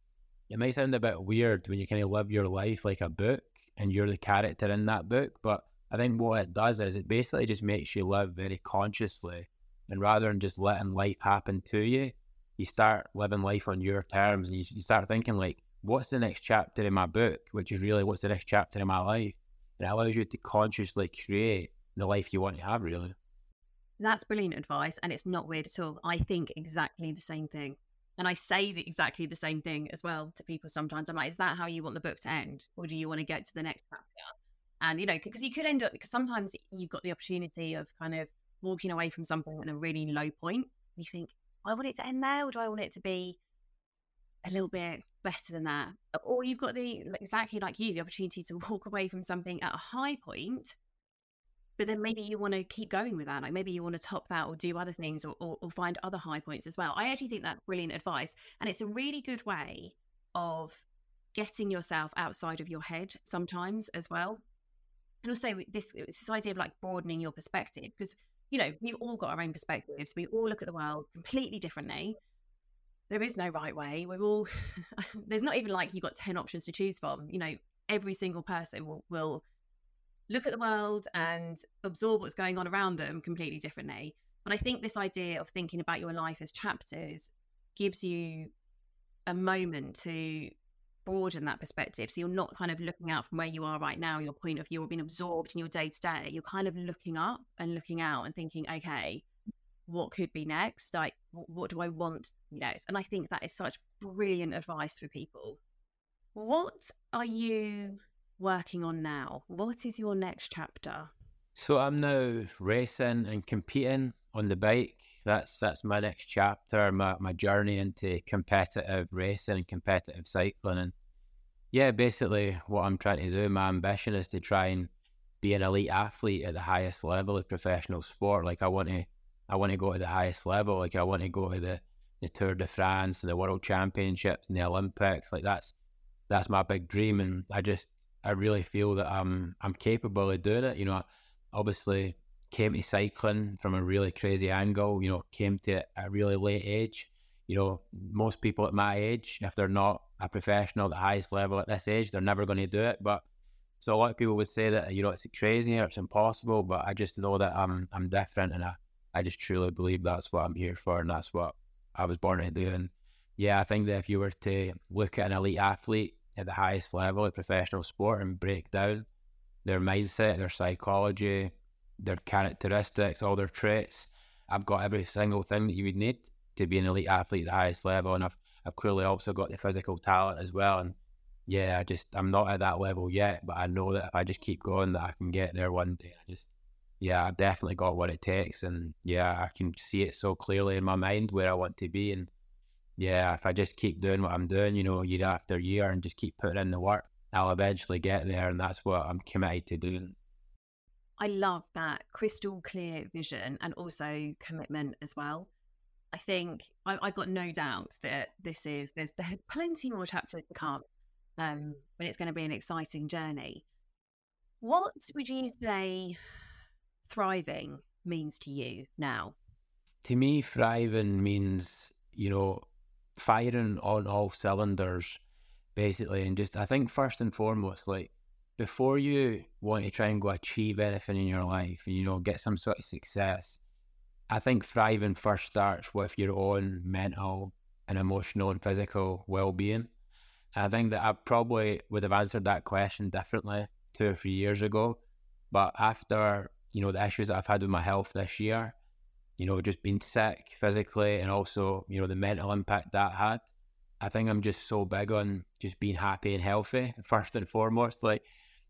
it might sound a bit weird when you kind of live your life like a book and you're the character in that book, but I think what it does is it basically just makes you live very consciously, and rather than just letting life happen to you, you start living life on your terms, and you, you start thinking like, what's the next chapter in my book, which is really what's the next chapter in my life, and it allows you to consciously create the life you want to have, really. That's brilliant advice, and it's not weird at all. I think exactly the same thing. And I say the, exactly the same thing as well to people sometimes. I'm like, is that how you want the book to end? Or do you want to get to the next chapter? And, you know, because you could end up, because sometimes you've got the opportunity of kind of walking away from something at a really low point. You think, I want it to end there, or do I want it to be a little bit better than that? Or you've got the, exactly like you, the opportunity to walk away from something at a high point but then maybe you want to keep going with that like maybe you want to top that or do other things or, or, or, find other high points as well. I actually think that's brilliant advice and it's a really good way of getting yourself outside of your head sometimes as well. And also this this idea of like broadening your perspective because you know we've all got our own perspectives we all look at the world completely differently. There is no right way we're all there's not even like you've got 10 options to choose from you know every single person will, will look at the world and absorb what's going on around them completely differently. But I think this idea of thinking about your life as chapters gives you a moment to broaden that perspective. So you're not kind of looking out from where you are right now, your point of view, or being absorbed in your day to day. You're kind of looking up and looking out and thinking, okay, what could be next? Like, what do I want next? And I think that is such brilliant advice for people. What are you working on now? What is your next chapter? So I'm now racing and competing on the bike. That's that's my next chapter, my, my journey into competitive racing and competitive cycling. And yeah, basically what I'm trying to do, my ambition is to try and be an elite athlete at the highest level of professional sport. Like I want to I want to go to the highest level. Like I want to go to the, the Tour de France and the World Championships and the Olympics. Like that's that's my big dream and I just I really feel that I'm I'm capable of doing it. You know, I obviously came to cycling from a really crazy angle. You know, came to a really late age. You know, most people at my age, if they're not a professional at the highest level at this age, they're never going to do it. But so a lot of people would say that you know it's crazy or it's impossible. But I just know that I'm I'm different, and I I just truly believe that's what I'm here for, and that's what I was born to do. And yeah, I think that if you were to look at an elite athlete at the highest level of professional sport and break down their mindset, their psychology, their characteristics, all their traits. I've got every single thing that you would need to be an elite athlete at the highest level, and I've I've clearly also got the physical talent as well. And yeah, I just I'm not at that level yet, but I know that if I just keep going, that I can get there one day. I just yeah, I've definitely got what it takes, and yeah, I can see it so clearly in my mind where I want to be, and yeah, if I just keep doing what I'm doing, you know, year after year and just keep putting in the work, I'll eventually get there. And that's what I'm committed to doing. I love that crystal clear vision and also commitment as well. I think I, have got no doubt that this is there's there's plenty more chapters to come, um, but it's going to be an exciting journey. What would you say thriving means to you now? To me, thriving means you know firing on all cylinders, basically. And just, I think first and foremost, like before you want to try and go achieve anything in your life and, you know, get some sort of success, I think thriving first starts with your own mental and emotional and physical well being. I think that I probably would have answered that question differently two or three years ago. But after, you know, the issues that I've had with my health this year, you know, just being sick physically and also, you know, the mental impact that had. I think I'm just so big on just being happy and healthy, first and foremost. Like,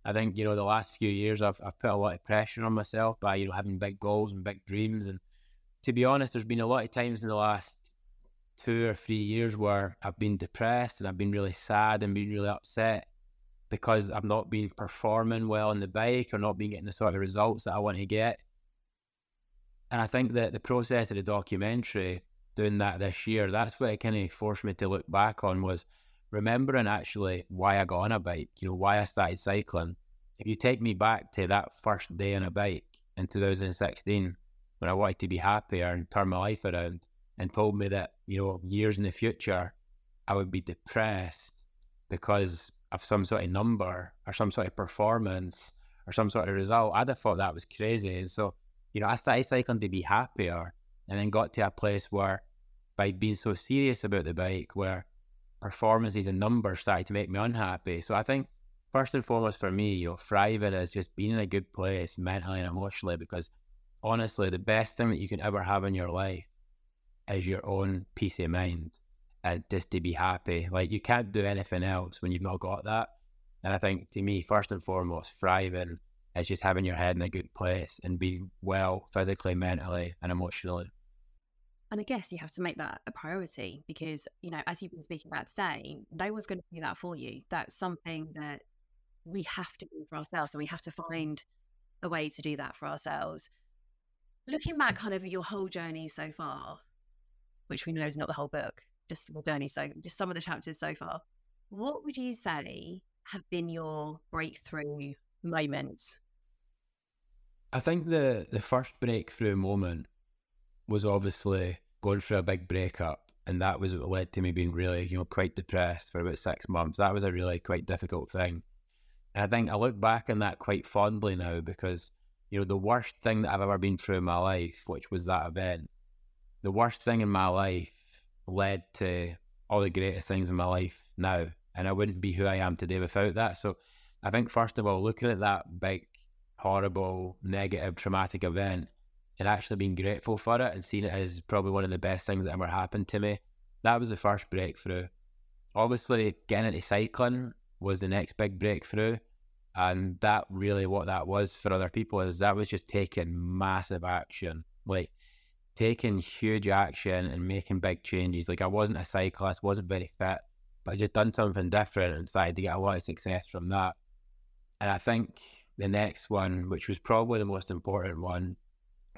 I think, you know, the last few years I've, I've put a lot of pressure on myself by, you know, having big goals and big dreams. And to be honest, there's been a lot of times in the last two or three years where I've been depressed and I've been really sad and been really upset. because I've not been performing well on the bike or not been getting the sort of results that I want to get. And I think that the process of the documentary, doing that this year, that's what it kind of forced me to look back on was remembering actually why I got on a bike, you know, why I started cycling. If you take me back to that first day on a bike in 2016, when I wanted to be happier and turn my life around, and told me that, you know, years in the future, I would be depressed because of some sort of number or some sort of performance or some sort of result, I'd have thought that was crazy. And so, you know, I started cycling to be happier and then got to a place where by being so serious about the bike, where performances and numbers started to make me unhappy. So I think first and foremost for me, you know, thriving is just being in a good place mentally and emotionally because honestly, the best thing that you can ever have in your life is your own peace of mind and just to be happy. Like you can't do anything else when you've not got that. And I think to me, first and foremost, thriving is just having your head in a good place and being well physically, mentally, and emotionally. And I guess you have to make that a priority because, you know, as you've been speaking about today, no one's going to do that for you. That's something that we have to do for ourselves. And we have to find a way to do that for ourselves. Looking back kind of your whole journey so far, which we know is not the whole book, just the journey, so just some of the chapters so far, what would you say have been your breakthrough moments? I think the the first breakthrough moment was obviously going through a big breakup. And that was what led to me being really, you know, quite depressed for about six months. That was a really quite difficult thing. And I think I look back on that quite fondly now because, you know, the worst thing that I've ever been through in my life, which was that event, the worst thing in my life led to all the greatest things in my life now. And I wouldn't be who I am today without that. So I think, first of all, looking at that big, horrible, negative, traumatic event, and actually being grateful for it and seeing it as probably one of the best things that ever happened to me. That was the first breakthrough. Obviously, getting into cycling was the next big breakthrough. And that really what that was for other people is that was just taking massive action, like taking huge action and making big changes. Like I wasn't a cyclist, wasn't very fit, but I just done something different and started to get a lot of success from that. And I think the next one, which was probably the most important one,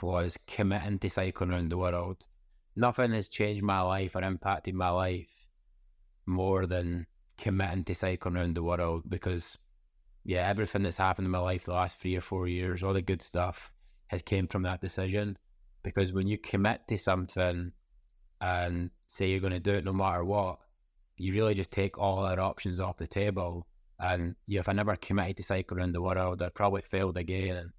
was committing to cycling around the world. Nothing has changed my life or impacted my life more than committing to cycling around the world because, yeah, everything that's happened in my life the last three or four years, all the good stuff, has came from that decision. Because when you commit to something and say you're going to do it no matter what, you really just take all other options off the table. And yeah, if I never committed to cycle around the world, I'd probably failed again. And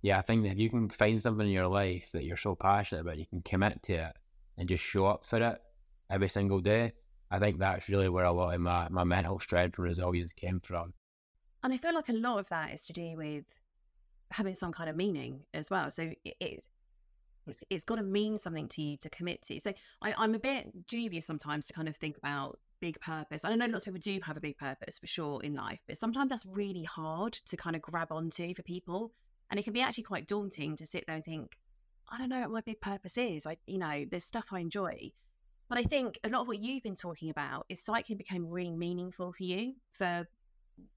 yeah, I think that if you can find something in your life that you're so passionate about, you can commit to it and just show up for it every single day. I think that's really where a lot of my, my mental strength and resilience came from. And I feel like a lot of that is to do with having some kind of meaning as well. So it's it's, it's got to mean something to you to commit to. So I, I'm a bit dubious sometimes to kind of think about big purpose. I know lots of people do have a big purpose for sure in life, but sometimes that's really hard to kind of grab onto for people. And it can be actually quite daunting to sit there and think, I don't know what my big purpose is. I, you know, there's stuff I enjoy. But I think a lot of what you've been talking about is cycling became really meaningful for you for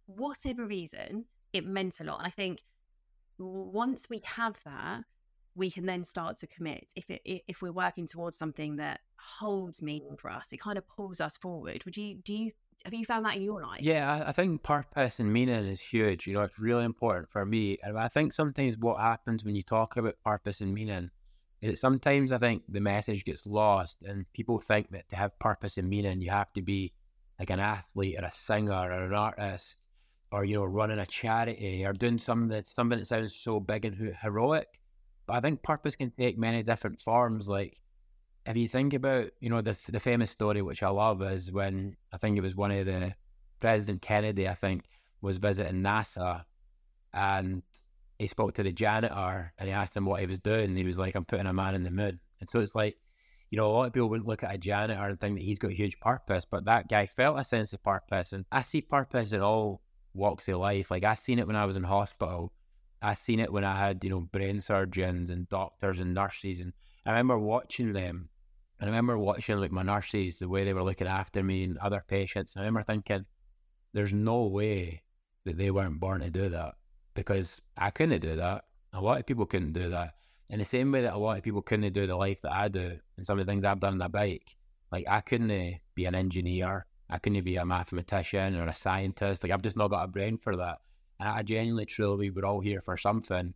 whatever reason. It meant a lot. And I think once we have that, we can then start to commit. If it, if we're working towards something that holds meaning mm. for us, it kind of pulls us forward. Would you do you have you found that in your life? Yeah, I think purpose and meaning is huge. You know, it's really important for me. And I think sometimes what happens when you talk about purpose and meaning is sometimes I think the message gets lost and people think that to have purpose and meaning, you have to be like an athlete or a singer or an artist or, you know, running a charity or doing something that something that sounds so big and heroic. But I think purpose can take many different forms. Like if you think about, you know, the the famous story which I love is when I think it was one of the President Kennedy, I think, was visiting NASA, and he spoke to the janitor and he asked him what he was doing. He was like, "I'm putting a man in the moon." And so it's like, you know, a lot of people wouldn't look at a janitor and think that he's got a huge purpose, but that guy felt a sense of purpose, and I see purpose in all walks of life. Like I seen it when I was in hospital. I seen it when I had, you know, brain surgeons and doctors and nurses and I remember watching them. I remember watching like my nurses, the way they were looking after me and other patients. I remember thinking, there's no way that they weren't born to do that because I couldn't do that. A lot of people couldn't do that. In the same way that a lot of people couldn't do the life that I do and some of the things I've done on a bike, like I couldn't eh, be an engineer, I couldn't be a mathematician or a scientist. Like I've just not got a brain for that. And I genuinely, truly, we're all here for something.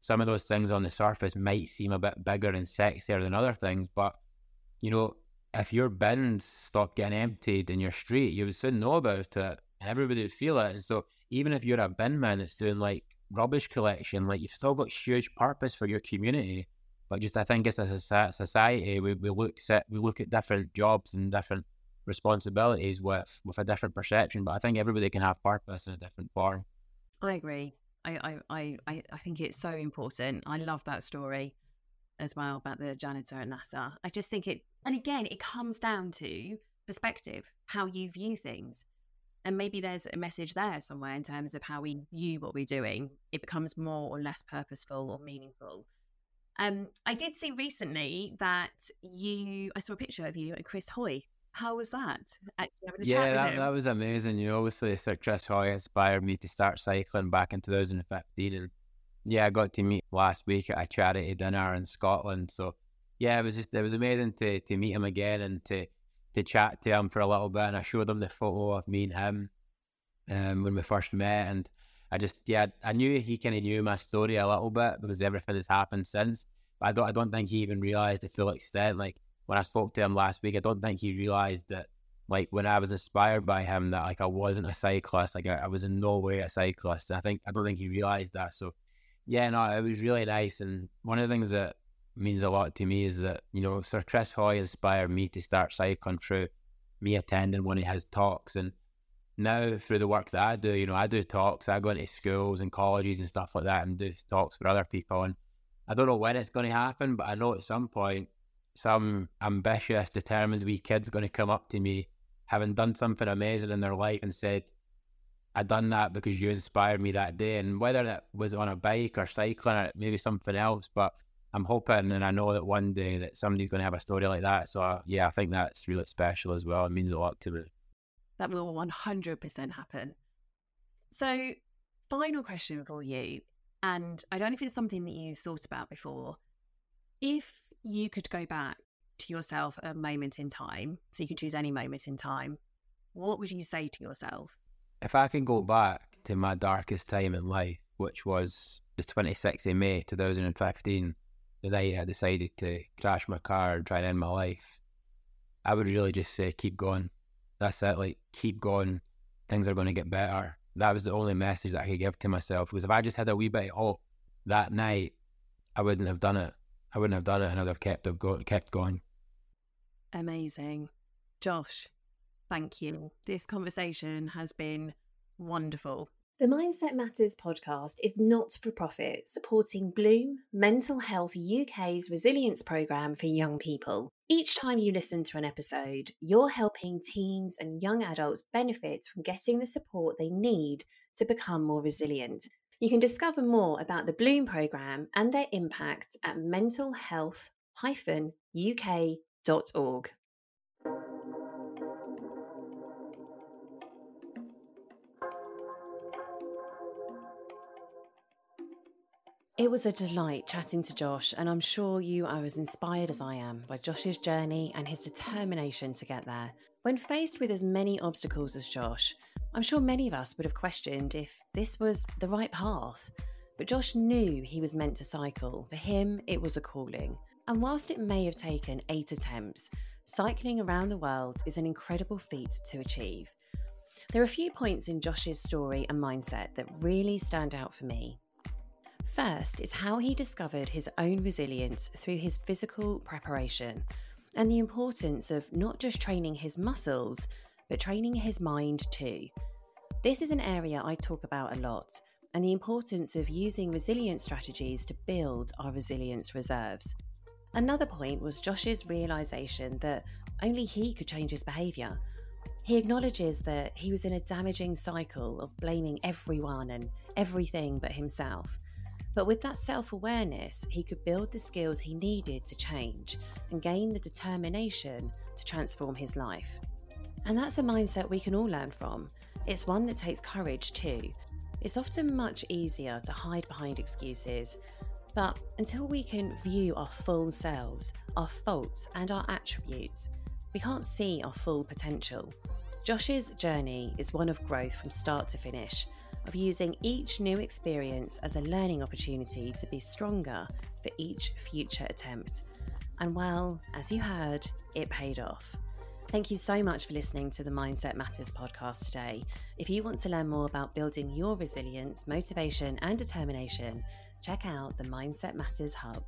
Some of those things on the surface might seem a bit bigger and sexier than other things, but you know, if your bins stop getting emptied in your street, you would soon know about it and everybody would feel it. And so even if you're a bin man that's doing like rubbish collection, like you've still got huge purpose for your community. But just I think as a society, we, we look at we look at different jobs and different responsibilities with with a different perception. But I think everybody can have purpose in a different form. I agree. I I I I think it's so important. I love that story as well about the janitor at NASA. I just think it, and again, it comes down to perspective, how you view things. And maybe there's a message there somewhere in terms of how we view what we're doing. It becomes more or less purposeful or meaningful. Um, I did see recently that you, I saw a picture of you and Chris Hoy. How was that? yeah, that, that was amazing. You know, obviously, Sir Chris Hoy inspired me to start cycling back in 2015. And yeah, I got to meet last week at a charity dinner in Scotland. So yeah, it was just it was amazing to to meet him again and to to chat to him for a little bit. And I showed him the photo of me and him um, when we first met, and I just yeah I knew he kind of knew my story a little bit because everything that's happened since. But I don't I don't think he even realized the full extent. Like when I spoke to him last week, I don't think he realized that like when I was inspired by him that like I wasn't a cyclist, like I, I was in no way a cyclist. I think I don't think he realized that. So yeah, no, it was really nice. And one of the things that means a lot to me is that, you know, Sir Chris Hoy inspired me to start cycling through me attending one of his talks. And now through the work that I do, you know, I do talks, I go into schools and colleges and stuff like that and do talks for other people. And I don't know when it's going to happen, but I know at some point some ambitious, determined wee kid's going to come up to me having done something amazing in their life and said, I done that because you inspired me that day. And whether that was on a bike or cycling or maybe something else, but I'm hoping and I know that one day that somebody's going to have a story like that. So uh, yeah, I think that's really special as well. It means a lot to me. That will 100% happen. So, final question for you, and I don't know if it's something that you thought about before. If you could go back to yourself a moment in time, so you can choose any moment in time, what would you say to yourself? if I can go back to my darkest time in life, which was the 26th of May 2015, the night I decided to crash my car and try and end my life, I would really just say, keep going. That's it. Like, keep going. Things are going to get better. That was the only message that I could give to myself. Because if I just had a wee bit of hope that night, I wouldn't have done it. I wouldn't have done it and I'd have kept, go- kept going. Amazing. Josh, Thank you. This conversation has been wonderful. The Mindset Matters podcast is not for profit, supporting Bloom, Mental Health UK's resilience programme for young people. Each time you listen to an episode, you're helping teens and young adults benefit from getting the support they need to become more resilient. You can discover more about the Bloom programme and their impact at mentalhealth-uk.org. It was a delight chatting to Josh, and I'm sure you are as inspired as I am by Josh's journey and his determination to get there. When faced with as many obstacles as Josh, I'm sure many of us would have questioned if this was the right path. But Josh knew he was meant to cycle. For him, it was a calling. And whilst it may have taken eight attempts, cycling around the world is an incredible feat to achieve. There are a few points in Josh's story and mindset that really stand out for me. First is how he discovered his own resilience through his physical preparation and the importance of not just training his muscles, but training his mind too. This is an area I talk about a lot, and the importance of using resilience strategies to build our resilience reserves. Another point was Josh's realization that only he could change his behaviour. He acknowledges that he was in a damaging cycle of blaming everyone and everything but himself. But with that self awareness, he could build the skills he needed to change and gain the determination to transform his life. And that's a mindset we can all learn from. It's one that takes courage too. It's often much easier to hide behind excuses, but until we can view our full selves, our faults, and our attributes, we can't see our full potential. Josh's journey is one of growth from start to finish, of using each new experience as a learning opportunity to be stronger for each future attempt. And well, as you heard, it paid off. Thank you so much for listening to the Mindset Matters podcast today. If you want to learn more about building your resilience, motivation, and determination, check out the Mindset Matters Hub.